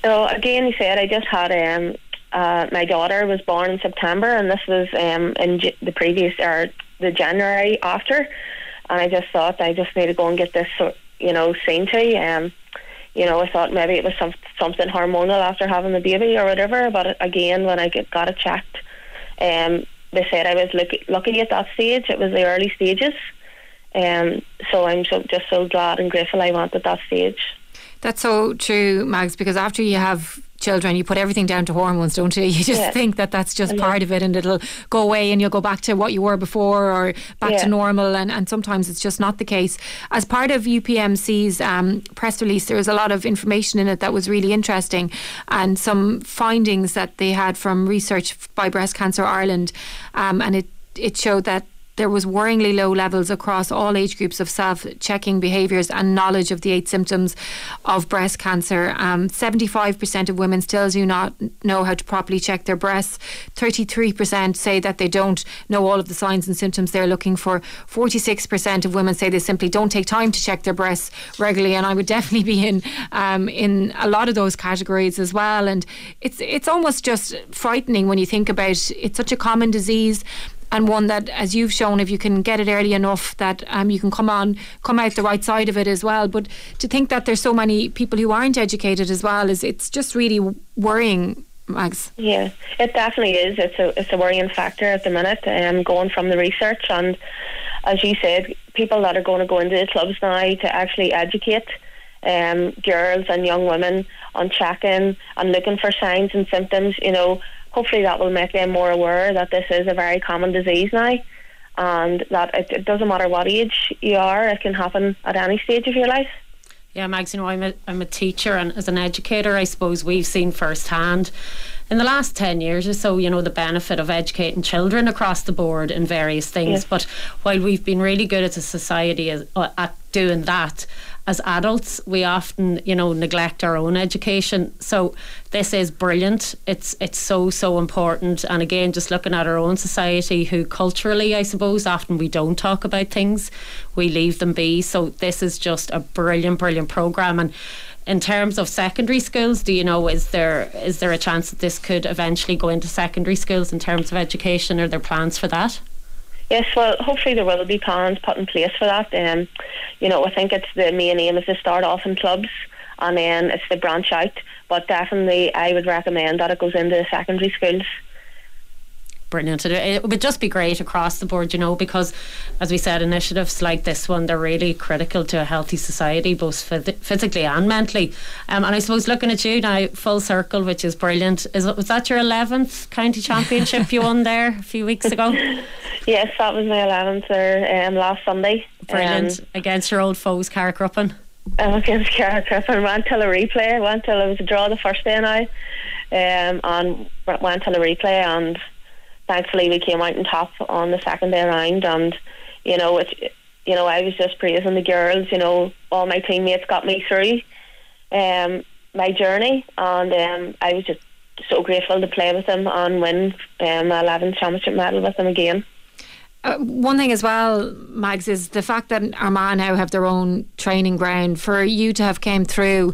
[SPEAKER 10] So again, you said I just had um, uh, my daughter was born in September, and this was um, in J- the previous or the January after, and I just thought I just need to go and get this, you know, seen to. Um, you know, I thought maybe it was some, something hormonal after having the baby or whatever. But again, when I get, got it checked, um, they said I was lucky, lucky at that stage. It was the early stages. Um, so I'm so just so glad and grateful I went at that stage.
[SPEAKER 3] That's so true, Mags, because after you have children, you put everything down to hormones, don't you? You just
[SPEAKER 10] Yeah.
[SPEAKER 3] think that that's just
[SPEAKER 10] Yeah.
[SPEAKER 3] part of it and it'll go away and you'll go back to what you were before or back
[SPEAKER 10] Yeah.
[SPEAKER 3] to normal. And, and sometimes it's just not the case. As part of UPMC's um, press release, there was a lot of information in it that was really interesting and some findings that they had from research by Breast Cancer Ireland. Um, and it, it showed that there was worryingly low levels across all age groups of self-checking behaviours and knowledge of the eight symptoms of breast cancer. Um, 75% of women still do not know how to properly check their breasts. 33% say that they don't know all of the signs and symptoms they're looking for. 46% of women say they simply don't take time to check their breasts regularly, and I would definitely be in um, in a lot of those categories as well. And it's it's almost just frightening when you think about it's such a common disease and one that, as you've shown, if you can get it early enough, that um, you can come on, come out the right side of it as well. But to think that there's so many people who aren't educated as well is it's just really worrying, Mags.
[SPEAKER 10] Yeah, it definitely is. It's a it's a worrying factor at the minute. Um, going from the research and as you said, people that are going to go into the clubs now to actually educate um, girls and young women on checking and looking for signs and symptoms. You know, hopefully that will make them more aware that this is a very common disease now. And that it, it doesn't matter what age you are, it can happen at any stage of your life.
[SPEAKER 4] Yeah, Mags, you know, I'm a, I'm a teacher and as an educator, I suppose we've seen firsthand in the last 10 years or so, you know, the benefit of educating children across the board in various things. But while we've been really good as a society as, uh, at doing that, as adults, we often, you know, neglect our own education. So this is brilliant. It's it's so so important. And again, just looking at our own society, who culturally, I suppose, often we don't talk about things, we leave them be. So this is just a brilliant, brilliant program. And in terms of secondary schools, do you know is there is there a chance that this could eventually go into secondary schools in terms of education? Are there plans for that?
[SPEAKER 10] Yes, well, hopefully there will be plans put in place for that. Um, you know, I think it's the main aim is to start off in clubs and then it's to branch out. But definitely, I would recommend that it goes into the secondary schools.
[SPEAKER 4] Brilliant. It- It would just be great across the board, you know, because as we said, initiatives like this one, they're really critical to a healthy society, both phys- physically and mentally. Um, and I suppose looking at you now, full circle, which is brilliant. Is was that your 11th county championship you won there a few weeks ago?
[SPEAKER 10] Yes, that was my 11th there um, last Sunday.
[SPEAKER 4] Brilliant. Against your old foes, Carrickcruppen.
[SPEAKER 10] Um, against Carrickcruppen. Went till a replay. Went till it was a draw the first day now. Um, and went till a replay and thankfully we came out on top on the second day round and you know it you know I was just praising the girls you know all my teammates got me through um my journey and um I was just so grateful to play with them and win um my 11th championship medal with them again
[SPEAKER 3] Uh, one thing as well, Mags, is the fact that Armagh now have their own training ground. For you to have came through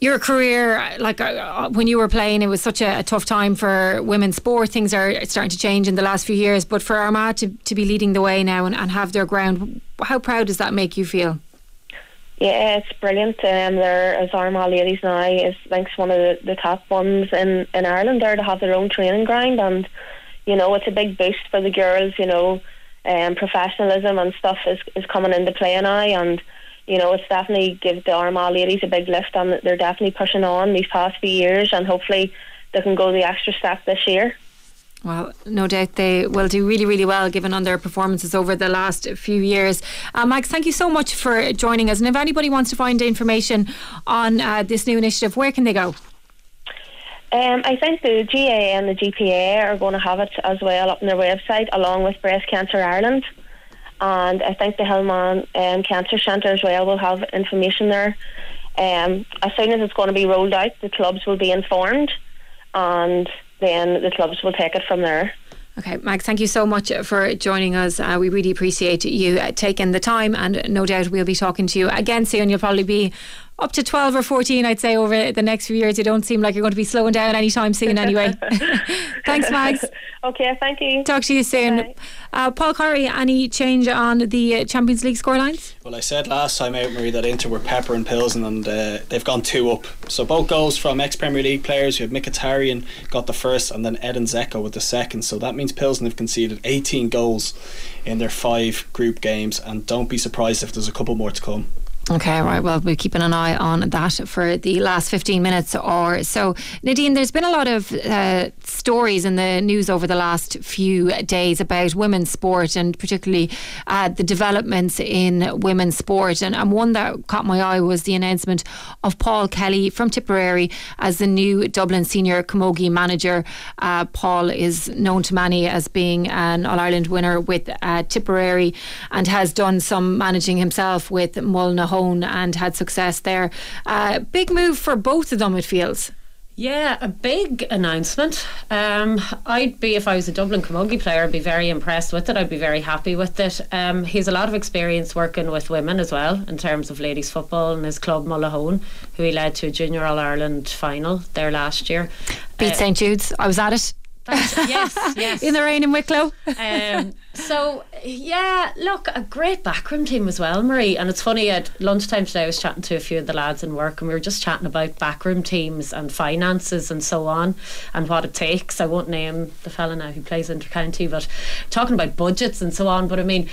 [SPEAKER 3] your career, like uh, when you were playing, it was such a, a tough time for women's sport. Things are starting to change in the last few years. But for Armagh to, to be leading the way now and, and have their ground, how proud does that make you feel?
[SPEAKER 10] Yeah, it's brilliant. Um, they're as Armagh ladies now is it's one of the, the top ones in, in Ireland there to have their own training ground and you know it's a big boost for the girls. You know, um, professionalism and stuff is is coming into play now and. You know, it's definitely give the Armagh ladies a big lift, and they're definitely pushing on these past few years, and hopefully they can go the extra step this year.
[SPEAKER 3] Well, no doubt they will do really, really well given on their performances over the last few years. Uh, Mags, thank you so much for joining us. And if anybody wants to find information on uh, this new initiative, where can they go?
[SPEAKER 10] Um, I think the GA and the GPA are going to have it as well up on their website, along with Breast Cancer Ireland. And I think the Hillman um, Cancer Centre as well will have information there. Um, as soon as it's going to be rolled out, the clubs will be informed, and then the clubs will take it from there.
[SPEAKER 3] Okay, Mags, thank you so much for joining us. Uh, we really appreciate you uh, taking the time, and no doubt we'll be talking to you again soon. You'll probably be up to 12 or 14, I'd say, over the next few years. You don't seem like you're going to be slowing down anytime soon, anyway. Thanks, Mags.
[SPEAKER 10] Okay, thank you.
[SPEAKER 3] Talk to you soon. Uh, Paul Corry, any change on the uh, Champions League scorelines?
[SPEAKER 5] Well, I said last time out, Marie, that Inter were pepper and Pilsen, and uh, they've gone two up. So both goals from ex Premier League players. You have Mkhitaryan got the first, and then Edin Dzeko with the second. So that means Pilsen have conceded 18 goals in their five group games, and don't be surprised if there's a couple more to come.
[SPEAKER 3] Okay, right. Well, we're keeping an eye on that for the last 15 minutes or so. Nadine, there's been a lot of uh, stories in the news over the last few days about women's sport and particularly uh, the developments in women's sport. And, and, one that caught my eye was the announcement of Paul Kelly from Tipperary as the new Dublin senior camogie manager. Uh, Paul is known to many as being an All Ireland winner with uh, Tipperary and has done some managing himself with Mullinahone and had success there. Uh, big move for both of them, it feels.
[SPEAKER 4] Yeah, a big announcement. Um, I'd be, if I was a Dublin Camogie player, I'd be very impressed with it. I'd be very happy with it. Um, he's a lot of experience working with women as well in terms of ladies football and his club Mullinahone, who he led to a Junior All Ireland final there last year.
[SPEAKER 3] Beat uh, St Jude's. I was at it
[SPEAKER 4] yes, yes.
[SPEAKER 3] In the rain in Wicklow.
[SPEAKER 4] Um, so, yeah, look, a great backroom team as well, Marie. And it's funny, at lunchtime today, I was chatting to a few of the lads in work, and we were just chatting about backroom teams and finances and so on, and what it takes. I won't name the fella now who plays intercounty, but talking about budgets and so on. But I mean,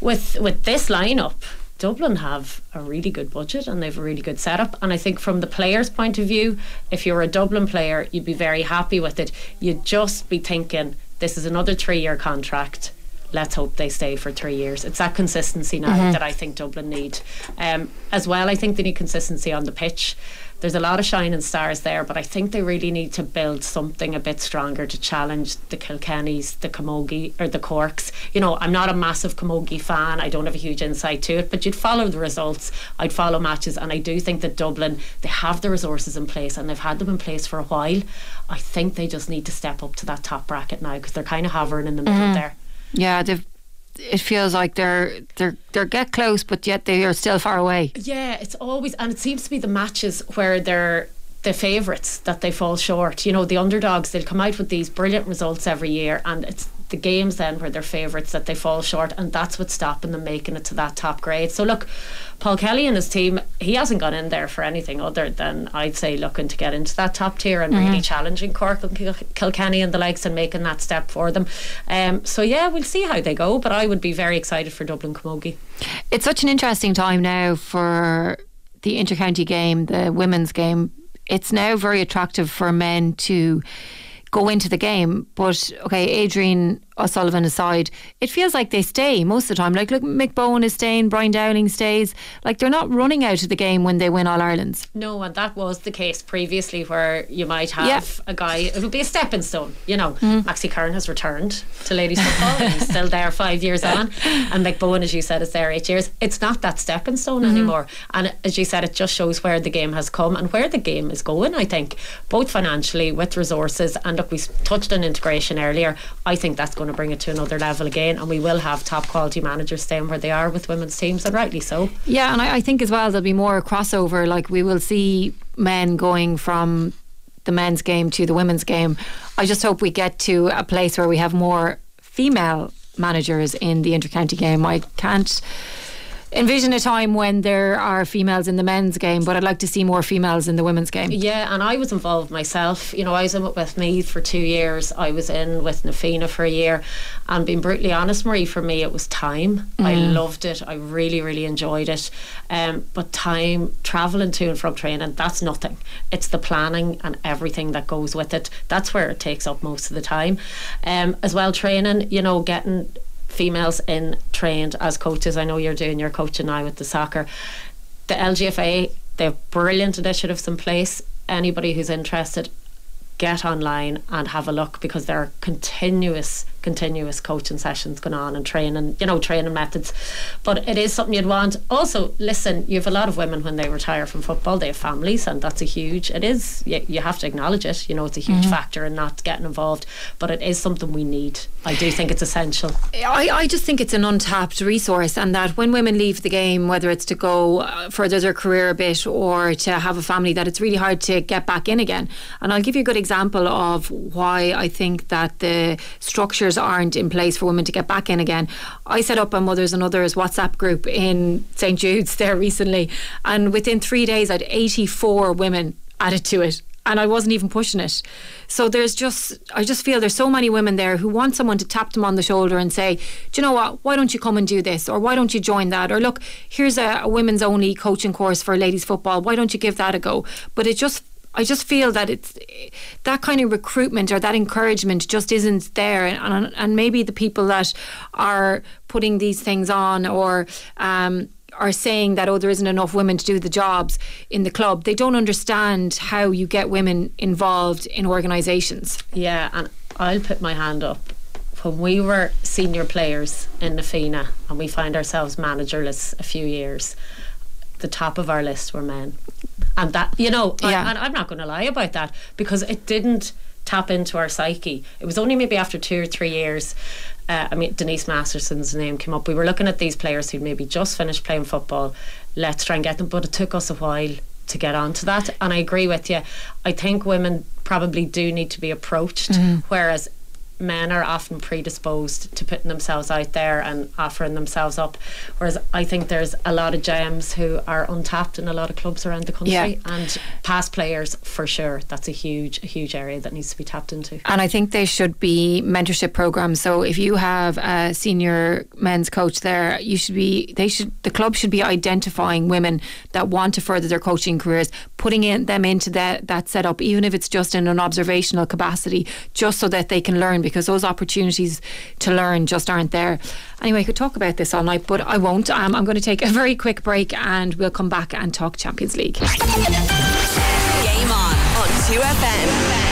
[SPEAKER 4] with with this lineup, Dublin have a really good budget and they've a really good setup. And I think from the player's point of view, if you're a Dublin player, you'd be very happy with it. You'd just be thinking, this is another three year contract. Let's hope they stay for three years. It's that consistency now mm-hmm. that I think Dublin need. Um, as well, I think they need consistency on the pitch there's a lot of shining stars there, but I think they really need to build something a bit stronger to challenge the Kilkennys, the Camogie, or the Corks. You know, I'm not a massive Camogie fan. I don't have a huge insight to it, but you'd follow the results. I'd follow matches, and I do think that Dublin they have the resources in place, and they've had them in place for a while. I think they just need to step up to that top bracket now because they're kind of hovering in the middle mm-hmm. there.
[SPEAKER 3] Yeah, they've it feels like they're they're they're get close, but yet they are still far away.
[SPEAKER 4] Yeah, it's always and it seems to be the matches where they're the favourites that they fall short. You know, the underdogs they'll come out with these brilliant results every year, and it's the games then where they're favourites that they fall short, and that's what's stopping them making it to that top grade. So look, Paul Kelly and his team, he hasn't gone in there for anything other than I'd say looking to get into that top tier and mm-hmm. really challenging Cork and Kilkenny and the likes and making that step for them. Um, so yeah, we'll see how they go, but I would be very excited for Dublin Camogie.
[SPEAKER 3] It's such an interesting time now for the intercounty game, the women's game. It's now very attractive for men to go into the game. But okay, Adrian O'Sullivan aside, it feels like they stay most of the time. Like, look, Mick Bohan is staying, Brian Dowling stays. Like, they're not running out of the game when they win All Ireland's.
[SPEAKER 4] No, and that was the case previously where you might have yeah. a guy, it would be a stepping stone. You know, mm-hmm. Maxi Curran has returned to ladies football he's still there five years on. And Mick Bohan, as you said, is there eight years. It's not that stepping stone mm-hmm. anymore. And as you said, it just shows where the game has come and where the game is going, I think, both financially with resources. And look, we touched on integration earlier. I think that's going going to bring it to another level again, and we will have top quality managers staying where they are with women's teams, and rightly so.
[SPEAKER 3] Yeah, and I, I think as well there'll be more crossover. Like we will see men going from the men's game to the women's game. I just hope we get to a place where we have more female managers in the intercounty game. I can't envision a time when there are females in the men's game, but I'd like to see more females in the women's game.
[SPEAKER 4] Yeah, and I was involved myself. You know, I was in with Meath for two years. I was in with Nafina for a year. And being brutally honest, Marie, for me, it was time. Mm. I loved it. I really, really enjoyed it. Um, but time, travelling to and from training, that's nothing. It's the planning and everything that goes with it. That's where it takes up most of the time. Um, as well, training, you know, getting females in trained as coaches. I know you're doing your coaching now with the soccer. The LGFA, they have brilliant initiatives in place. Anybody who's interested, get online and have a look because there are continuous continuous coaching sessions going on and training you know training methods but it is something you'd want also listen you have a lot of women when they retire from football they have families and that's a huge it is you, you have to acknowledge it you know it's a huge
[SPEAKER 3] Mhm.
[SPEAKER 4] factor in not getting involved but it is something we need I do think it's essential
[SPEAKER 3] I, I just think it's an untapped resource, and that when women leave the game, whether it's to go uh, further their career a bit or to have a family, that it's really hard to get back in again. And I'll give you a good example of why I think that the structures aren't in place for women to get back in again. I set up a Mothers and Others WhatsApp group in St Jude's there recently, and within three days, I had 84 women added to it and I wasn't even pushing it. So there's just, I just feel there's so many women there who want someone to tap them on the shoulder and say, do you know what? Why don't you come and do this? Or why don't you join that? Or look, here's a, a women's only coaching course for ladies football. Why don't you give that a go? But it just, I just feel that it's that kind of recruitment or that encouragement just isn't there, and and, and maybe the people that are putting these things on or. Um, are saying that oh there isn't enough women to do the jobs in the club they don't understand how you get women involved in organisations
[SPEAKER 4] Yeah, and I'll put my hand up. When we were senior players in Nafina and we find ourselves managerless a few years, the top of our list were men. And that, you know, I, and I'm not going to lie about that because it didn't tap into our psyche. It was only maybe after two or three years. Uh, I mean, Denise Masterson's name came up. We were looking at these players who'd maybe just finished playing football. Let's try and get them, but it took us a while to get onto that. And I agree with you. I think women probably do need to be approached,
[SPEAKER 3] Mhm.
[SPEAKER 4] whereas men are often predisposed to putting themselves out there and offering themselves up. Whereas I think there's a lot of gems who are untapped in a lot of clubs around the country
[SPEAKER 3] Yeah.
[SPEAKER 4] and past players for sure. That's a huge, huge area that needs to be tapped into.
[SPEAKER 3] and I think there should be mentorship programs. So if you have a senior men's coach there, you should be they should the club should be identifying women that want to further their coaching careers, putting in them into that that setup, even if it's just in an observational capacity, just so that they can learn because those opportunities to learn just aren't there. Anyway, I could talk about this all night, but I won't. Um, I'm going to take a very quick break and we'll come back and talk Champions League.
[SPEAKER 2] Game on on 2FM.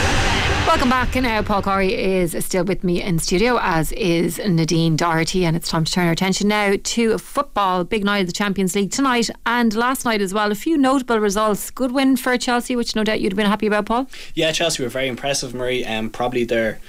[SPEAKER 3] Welcome back. Now, Paul Corry is still with me in studio, as is Nadine Doherty, and it's time to turn our attention now to football. Big night of the Champions League tonight and last night as well. A few notable results. Good win for Chelsea, which no doubt you'd have been happy about, Paul.
[SPEAKER 5] Yeah, Chelsea were very impressive, Marie, and probably their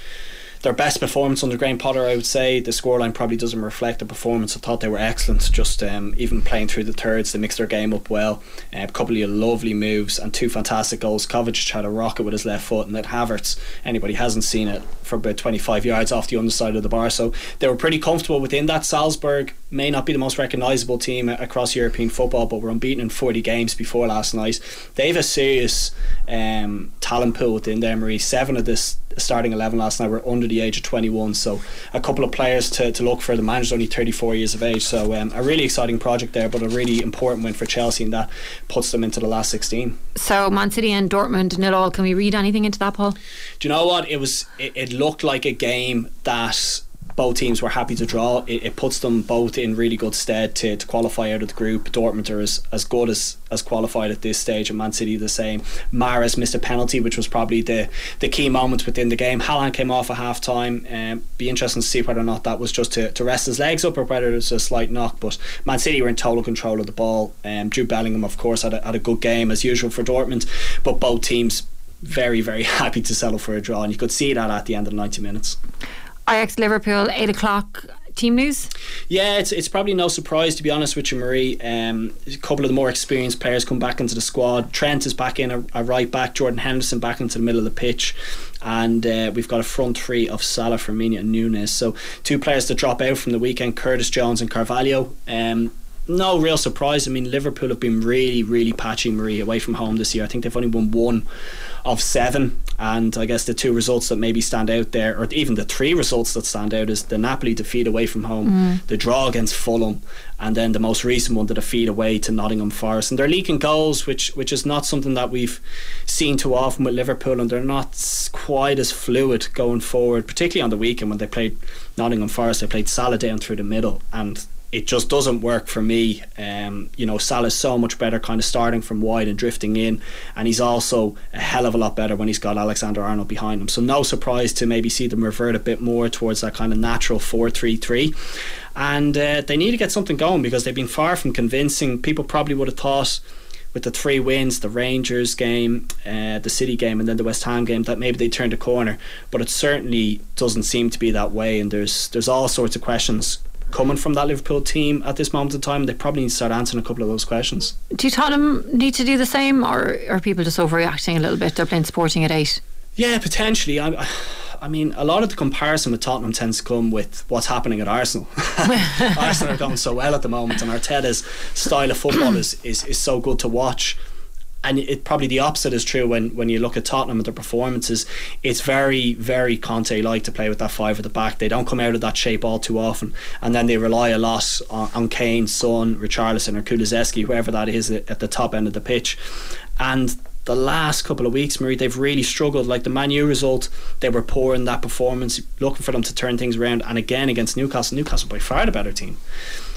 [SPEAKER 5] their best performance under Graham Potter, I would say. The scoreline probably doesn't reflect the performance. I thought they were excellent, just um, even playing through the thirds, they mixed their game up well. Uh, a couple of lovely moves and two fantastic goals. Kovacic had a rocket with his left foot, and that Havertz, anybody hasn't seen it, for about 25 yards off the underside of the bar. So they were pretty comfortable within that. Salzburg may not be the most recognisable team across European football, but were unbeaten in 40 games before last night. They have a serious um, talent pool within there, Marie. Seven of this starting 11 last night were under the age of 21 so a couple of players to, to look for the manager's only 34 years of age so um, a really exciting project there but a really important win for Chelsea and that puts them into the last 16
[SPEAKER 3] So, Man City and Dortmund nil all. Can we read anything into that, Paul?
[SPEAKER 5] do you know what it was it, it looked like a game that both teams were happy to draw. It, it puts them both in really good stead to, to qualify out of the group. Dortmund are as, as good as, as qualified at this stage and Man City the same. Mahrez missed a penalty which was probably the, the key moment within the game. Haaland came off at half time um, be interesting to see whether or not that was just to, to rest his legs up or whether it was a slight knock but Man City were in total control of the ball. Um, Jude Bellingham of course had a, had a good game as usual for Dortmund but both teams very very happy to settle for a draw and you could see that at the end of the 90 minutes
[SPEAKER 3] Ajax Liverpool, 8 o'clock. Team news?
[SPEAKER 5] Yeah, it's it's probably no surprise to be honest with you, Marie. Um, a couple of the more experienced players come back into the squad. Trent is back in a, a right back. Jordan Henderson back into the middle of the pitch, and uh, we've got a front three of Salah, Firmino, and Nunez. So two players to drop out from the weekend: Curtis Jones and Carvalho. Um, no real surprise. I mean, Liverpool have been really, really patchy, Marie, away from home this year. I think they've only won one of seven, and I guess the two results that maybe stand out there, or even the three results that stand out, is the Napoli defeat away from home,
[SPEAKER 3] Mm.
[SPEAKER 5] the draw against Fulham, and then the most recent one, the defeat away to Nottingham Forest. And they're leaking goals, which which is not something that we've seen too often with Liverpool, and they're not quite as fluid going forward, particularly on the weekend when they played Nottingham Forest. They played Salah down through the middle, and it just doesn't work for me. Um, you know, Salah's so much better kind of starting from wide and drifting in, and he's also a hell of a lot better when he's got Alexander Arnold behind him. So no surprise to maybe see them revert a bit more towards that kind of natural 4-3-3. And uh, they need to get something going because they've been far from convincing. People probably would have thought with the three wins, the Rangers game, uh, the City game, and then the West Ham game, that maybe they turned a corner. But it certainly doesn't seem to be that way, and there's there's all sorts of questions coming from that Liverpool team at this moment in time. They probably need to start answering a couple of those questions.
[SPEAKER 3] Do Tottenham need to do the same, or are people just overreacting a little bit? They're playing Sporting at eight.
[SPEAKER 5] Yeah, potentially. I, I mean, a lot of the comparison with Tottenham tends to come with what's happening at Arsenal. Arsenal are going so well at the moment, and Arteta's style of football is, is, is so good to watch and it probably the opposite is true when, when you look at Tottenham and their performances. It's very, very Conte like to play with that five at the back. They don't come out of that shape all too often, and then they rely a lot on, on Kane, Son, Richarlison, or Kulusevski, whoever that is at the top end of the pitch. And the last couple of weeks, Marie, they've really struggled. Like the Manu result, they were poor in that performance, looking for them to turn things around. And again against Newcastle, Newcastle by far the better team.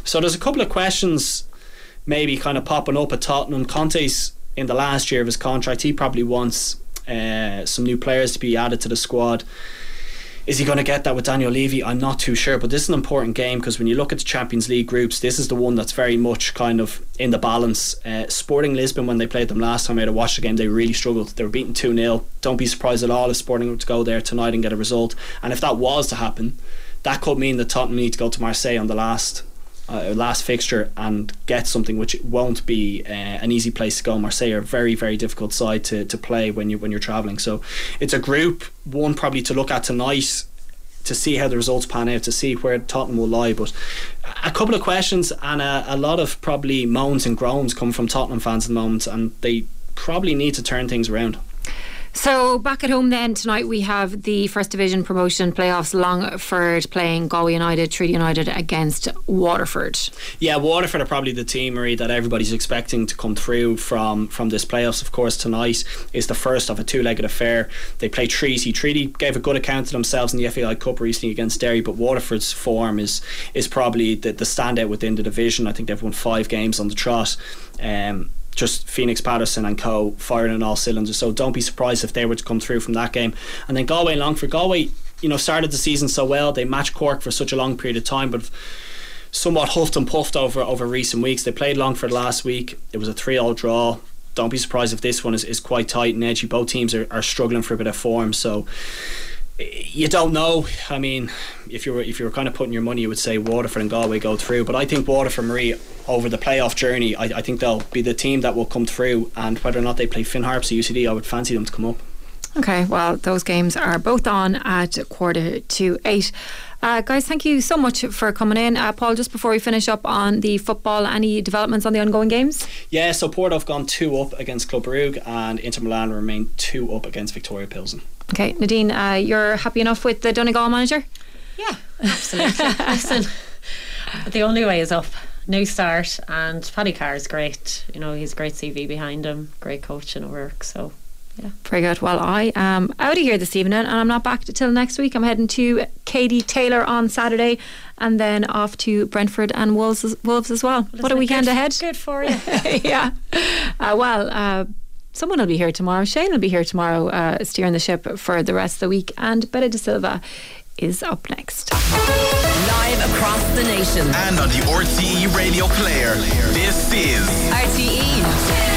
[SPEAKER 5] So there's a couple of questions maybe kind of popping up at Tottenham. Conte's in the last year of his contract. He probably wants uh, some new players to be added to the squad. Is he going to get that with Daniel Levy? I'm not too sure, but this is an important game because when you look at the Champions League groups, this is the one that's very much kind of in the balance. Uh, Sporting Lisbon, when they played them last time I had to watch the game, they really struggled. They were beaten 2 0. Don't be surprised at all if Sporting were to go there tonight and get a result. And if that was to happen, that could mean that Tottenham need to go to Marseille on the last uh, last fixture and get something which won't be uh, an easy place to go. Marseille are a very very difficult side to, to play when you when you're travelling. So it's a group one probably to look at tonight to see how the results pan out to see where Tottenham will lie. But a couple of questions and a, a lot of probably moans and groans come from Tottenham fans at the moment, and they probably need to turn things around.
[SPEAKER 3] So back at home then tonight we have the First Division promotion playoffs. Longford playing Galway United, Treaty United against Waterford.
[SPEAKER 5] Yeah, Waterford are probably the team, Marie, that everybody's expecting to come through from from this playoffs. Of course, tonight is the first of a two-legged affair. They play Treaty. Treaty gave a good account of themselves in the FAI Cup recently against Derry, but Waterford's form is is probably the, the standout within the division. I think they've won five games on the trot. Um, just Phoenix Patterson and co firing on all cylinders. So don't be surprised if they were to come through from that game. And then Galway and Longford. Galway, you know, started the season so well. They matched Cork for such a long period of time, but somewhat huffed and puffed over over recent weeks. They played Longford last week. It was a three-all draw. Don't be surprised if this one is, is quite tight and edgy. Both teams are, are struggling for a bit of form. So you don't know. I mean, if you were if you were kind of putting your money, you would say Waterford and Galway go through. But I think Waterford Marie over the playoff journey, I, I think they'll be the team that will come through. And whether or not they play Finn Harps or UCD, I would fancy them to come up.
[SPEAKER 3] Okay, well, those games are both on at quarter to eight. Uh, guys, thank you so much for coming in. Uh, Paul, just before we finish up on the football, any developments on the ongoing games?
[SPEAKER 5] Yeah, so Porto have gone two up against Club Brugge and Inter Milan remain two up against Viktoria Pilsen.
[SPEAKER 3] Okay, Nadine, uh, you're happy enough with the Donegal manager?
[SPEAKER 4] Yeah, absolutely. Listen, the only way is up. New start, and Paddy Carr is great. You know, he's great CV behind him, great coach and work. So yeah.
[SPEAKER 3] Very good. Well, I am out of here this evening and I'm not back till next week. I'm heading to Katie Taylor on Saturday and then off to Brentford and Wolves, Wolves as well. well what a weekend
[SPEAKER 4] good,
[SPEAKER 3] ahead.
[SPEAKER 4] Good for you.
[SPEAKER 3] yeah. Uh, well, uh, someone will be here tomorrow. Shane will be here tomorrow uh, steering the ship for the rest of the week. And Beta De Silva is up next.
[SPEAKER 2] Live across the nation.
[SPEAKER 11] And on the RTE radio player. This is
[SPEAKER 2] RTE
[SPEAKER 11] 2FM.